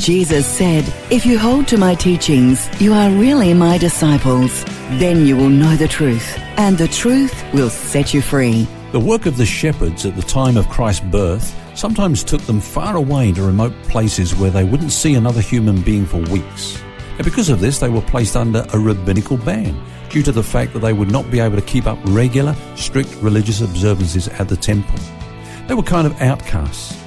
Jesus said, If you hold to my teachings, you are really my disciples. Then you will know the truth, and the truth will set you free. The work of the shepherds at the time of Christ's birth sometimes took them far away to remote places where they wouldn't see another human being for weeks. And because of this, they were placed under a rabbinical ban due to the fact that they would not be able to keep up regular, strict religious observances at the temple. They were kind of outcasts.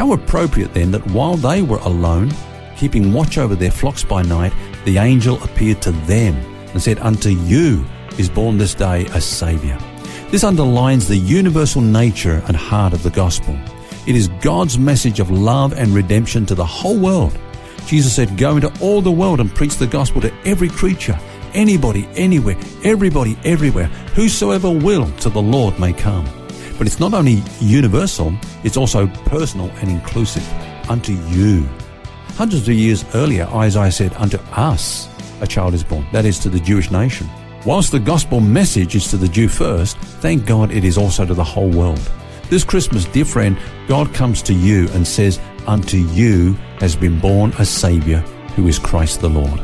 How appropriate then that while they were alone, keeping watch over their flocks by night, the angel appeared to them and said, Unto you is born this day a Saviour. This underlines the universal nature and heart of the gospel. It is God's message of love and redemption to the whole world. Jesus said, Go into all the world and preach the gospel to every creature, anybody, anywhere, everybody, everywhere, whosoever will, to the Lord may come. But it's not only universal, it's also personal and inclusive. Unto you. Hundreds of years earlier, Isaiah said, Unto us a child is born. That is to the Jewish nation. Whilst the gospel message is to the Jew first, thank God it is also to the whole world. This Christmas, dear friend, God comes to you and says, Unto you has been born a Saviour who is Christ the Lord.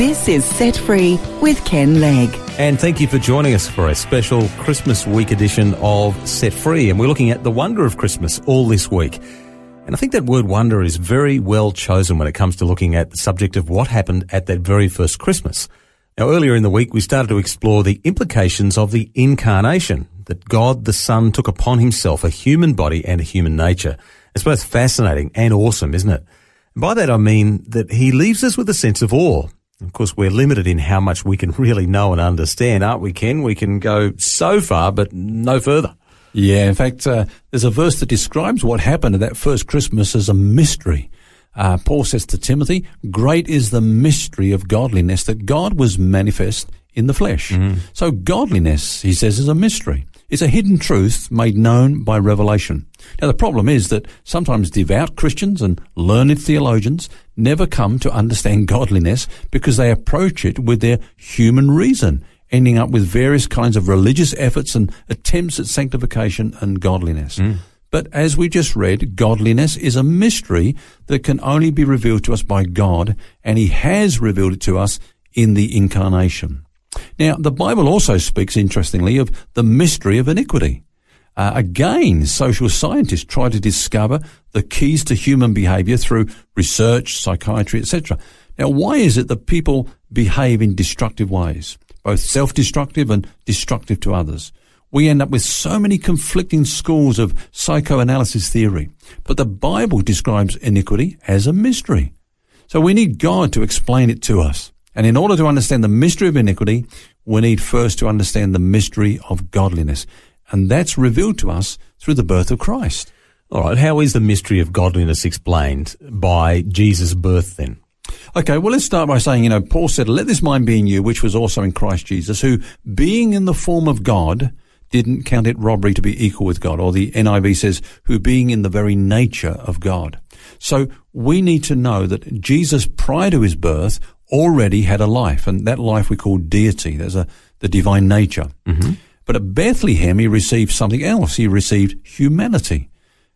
This is Set Free with Ken Legg. And thank you for joining us for a special Christmas week edition of Set Free. And we're looking at the wonder of Christmas all this week. And I think that word wonder is very well chosen when it comes to looking at the subject of what happened at that very first Christmas. Now, earlier in the week, we started to explore the implications of the incarnation, that God the Son took upon himself a human body and a human nature. It's both fascinating and awesome, isn't it? By that I mean that he leaves us with a sense of awe. Of course, we're limited in how much we can really know and understand, aren't we, Ken? We can go so far, but no further. Yeah, in fact, uh, there's a verse that describes what happened at that first Christmas as a mystery. Uh, Paul says to Timothy, Great is the mystery of godliness, that God was manifest in the flesh. Mm-hmm. So godliness, he says, is a mystery. It's a hidden truth made known by revelation. Now the problem is that sometimes devout Christians and learned theologians never come to understand godliness because they approach it with their human reason, ending up with various kinds of religious efforts and attempts at sanctification and godliness. Mm. But as we just read, godliness is a mystery that can only be revealed to us by God, and He has revealed it to us in the incarnation. Now, the Bible also speaks, interestingly, of the mystery of iniquity. Uh, again, social scientists try to discover the keys to human behavior through research, psychiatry, etc. Now, why is it that people behave in destructive ways, both self-destructive and destructive to others? We end up with so many conflicting schools of psychoanalysis theory, but the Bible describes iniquity as a mystery. So we need God to explain it to us. And in order to understand the mystery of iniquity, we need first to understand the mystery of godliness. And that's revealed to us through the birth of Christ. All right. How is the mystery of godliness explained by Jesus' birth then? Okay, well, let's start by saying, you know, Paul said, let this mind be in you, which was also in Christ Jesus, who, being in the form of God, didn't count it robbery to be equal with God. Or the NIV says, who being in the very nature of God. So we need to know that Jesus, prior to his birth, already had a life, and that life we call deity. There's a the divine nature. Mm-hmm. But at Bethlehem, he received something else. He received humanity.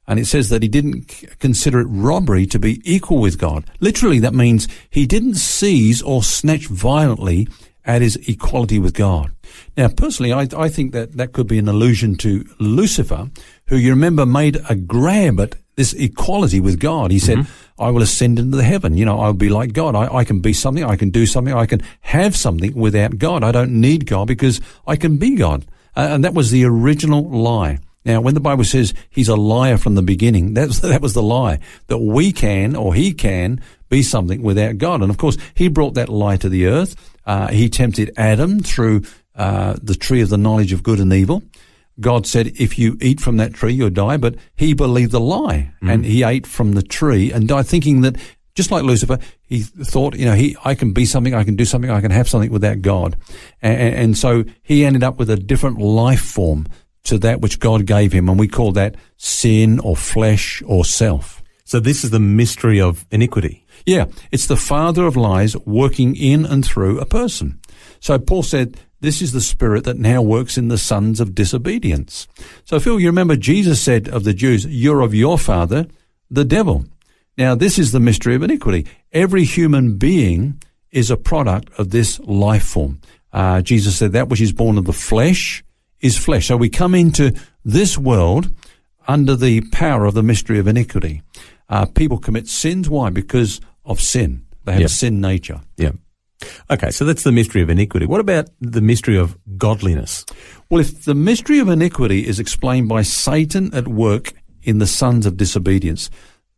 And it says that he didn't consider it robbery to be equal with God. Literally, that means he didn't seize or snatch violently at his equality with God. Now, personally, I, I think that that could be an allusion to Lucifer, who you remember made a grab at this equality with God. He said, mm-hmm. I will ascend into the heaven. You know, I'll be like God. I, I can be something. I can do something. I can have something without God. I don't need God because I can be God. Uh, and that was the original lie. Now, when the Bible says he's a liar from the beginning, that's, that was the lie that we can or he can be something without God. And of course, he brought that lie to the earth. Uh, he tempted Adam through uh, the tree of the knowledge of good and evil. God said, if you eat from that tree, you'll die. But he believed the lie mm. and he ate from the tree and died thinking that just like Lucifer, he thought, you know, he, I can be something, I can do something, I can have something without God. And, and so he ended up with a different life form to that which God gave him. And we call that sin or flesh or self. So this is the mystery of iniquity. Yeah, it's the father of lies working in and through a person. So Paul said, this is the spirit that now works in the sons of disobedience. So Phil, you remember Jesus said of the Jews, you're of your father, the devil. Now this is the mystery of iniquity. Every human being is a product of this life form. Uh, Jesus said that which is born of the flesh is flesh. So we come into this world under the power of the mystery of iniquity. Uh, people commit sins. Why? Because of sin. They have Yep. a sin nature. Yeah. Okay, so that's the mystery of iniquity. What about the mystery of godliness? Well, if the mystery of iniquity is explained by Satan at work in the sons of disobedience,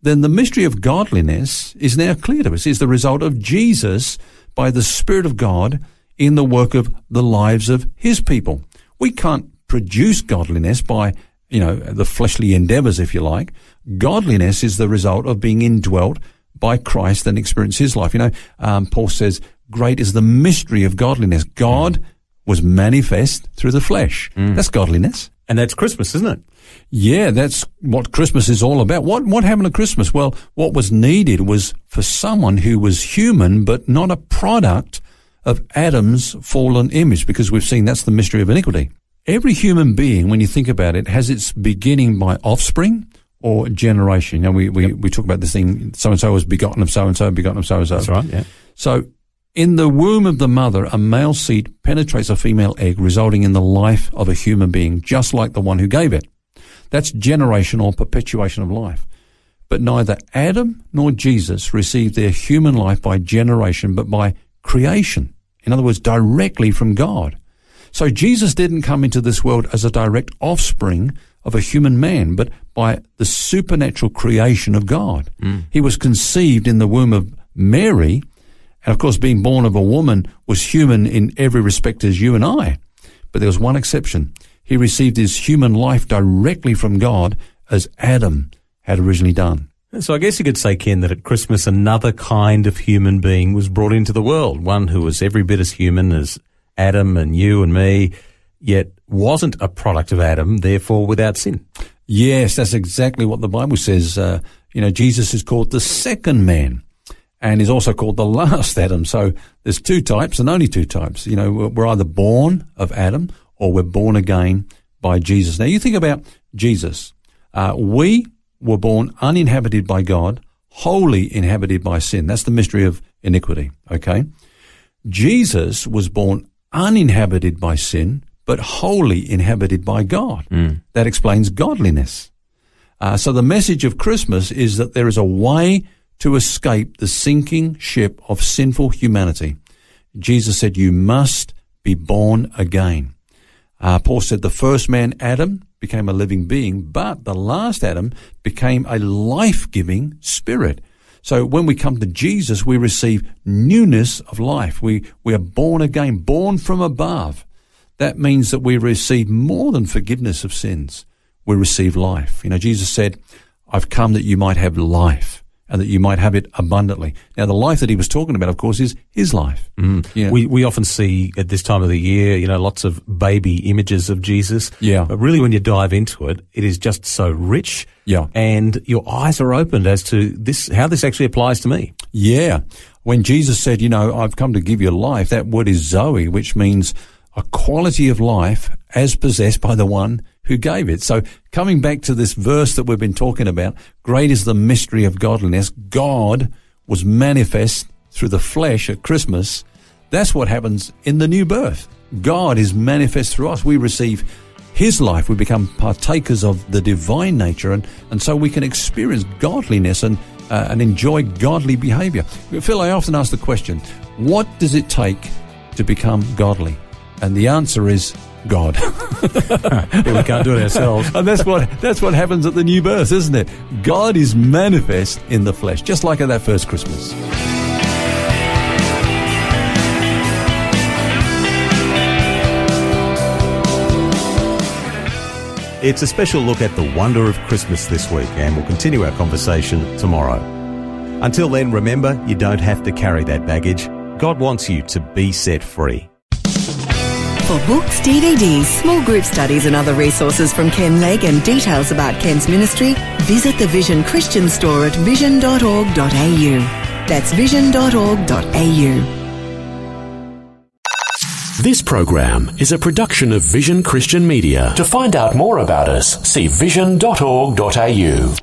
then the mystery of godliness is now clear to us. Is the result of Jesus by the Spirit of God in the work of the lives of His people. We can't produce godliness by, you know, the fleshly endeavors, if you like. Godliness is the result of being indwelt by Christ and experience His life. You know, um, Paul says, "Great is the mystery of godliness." God mm. was manifest through the flesh. Mm. That's godliness. And that's Christmas, isn't it? Yeah, that's what Christmas is all about. What what happened at Christmas? Well, what was needed was for someone who was human but not a product of Adam's fallen image, because we've seen that's the mystery of iniquity. Every human being, when you think about it, has its beginning by offspring or generation. You know, we, we, we talk about this thing, so and so was begotten of so and so, begotten of so and so. That's right, yeah. So, in the womb of the mother, a male seed penetrates a female egg, resulting in the life of a human being, just like the one who gave it. That's generation or perpetuation of life. But neither Adam nor Jesus received their human life by generation, but by creation. In other words, directly from God. So Jesus didn't come into this world as a direct offspring of a human man, but by the supernatural creation of God. Mm. He was conceived in the womb of Mary, and of course, being born of a woman was human in every respect as you and I. But there was one exception. He received his human life directly from God as Adam had originally done. So I guess you could say, Ken, that at Christmas another kind of human being was brought into the world, one who was every bit as human as Adam and you and me, yet wasn't a product of Adam, therefore without sin. Yes, that's exactly what the Bible says. Uh, you know, Jesus is called the second man and is also called the last Adam. So there's two types and only two types. You know, we're either born of Adam or we're born again by Jesus. Now you think about Jesus. Uh, we were born uninhabited by God, wholly inhabited by sin. That's the mystery of iniquity. Okay. Jesus was born uninhabited by sin, but wholly inhabited by God. That explains godliness. Uh, so the message of Christmas is that there is a way to escape the sinking ship of sinful humanity. Jesus said, you must be born again. Uh, Paul said the first man, Adam, became a living being, but the last Adam became a life-giving spirit. So when we come to Jesus, we receive newness of life. We, we are born again, born from above. That means that we receive more than forgiveness of sins. We receive life. You know, Jesus said, I've come that you might have life and that you might have it abundantly. Now, the life that he was talking about, of course, is his life. Mm. Yeah. We, we often see at this time of the year, you know, lots of baby images of Jesus. Yeah. But really when you dive into it, it is just so rich. Yeah. And your eyes are opened as to this, how this actually applies to me. Yeah. When Jesus said, you know, I've come to give you life, that word is Zoe, which means a quality of life as possessed by the one who gave it. So coming back to this verse that we've been talking about, great is the mystery of godliness. God was manifest through the flesh at Christmas. That's what happens in the new birth. God is manifest through us. We receive his life. We become partakers of the divine nature and, and so we can experience godliness and, uh, and enjoy godly behavior. Phil, I often ask the question, what does it take to become godly? And the answer is God. Yeah, we can't do it ourselves. and that's what that's what happens at the new birth, isn't it? God is manifest in the flesh, just like at that first Christmas. It's a special look at the wonder of Christmas this week, and we'll continue our conversation tomorrow. Until then, remember, you don't have to carry that baggage. God wants you to be set free. For books, DVDs, small group studies and other resources from Ken Legg and details about Ken's ministry, visit the Vision Christian store at vision.org.au. That's vision.org.au. This program is a production of Vision Christian Media. To find out more about us, see vision.org.au.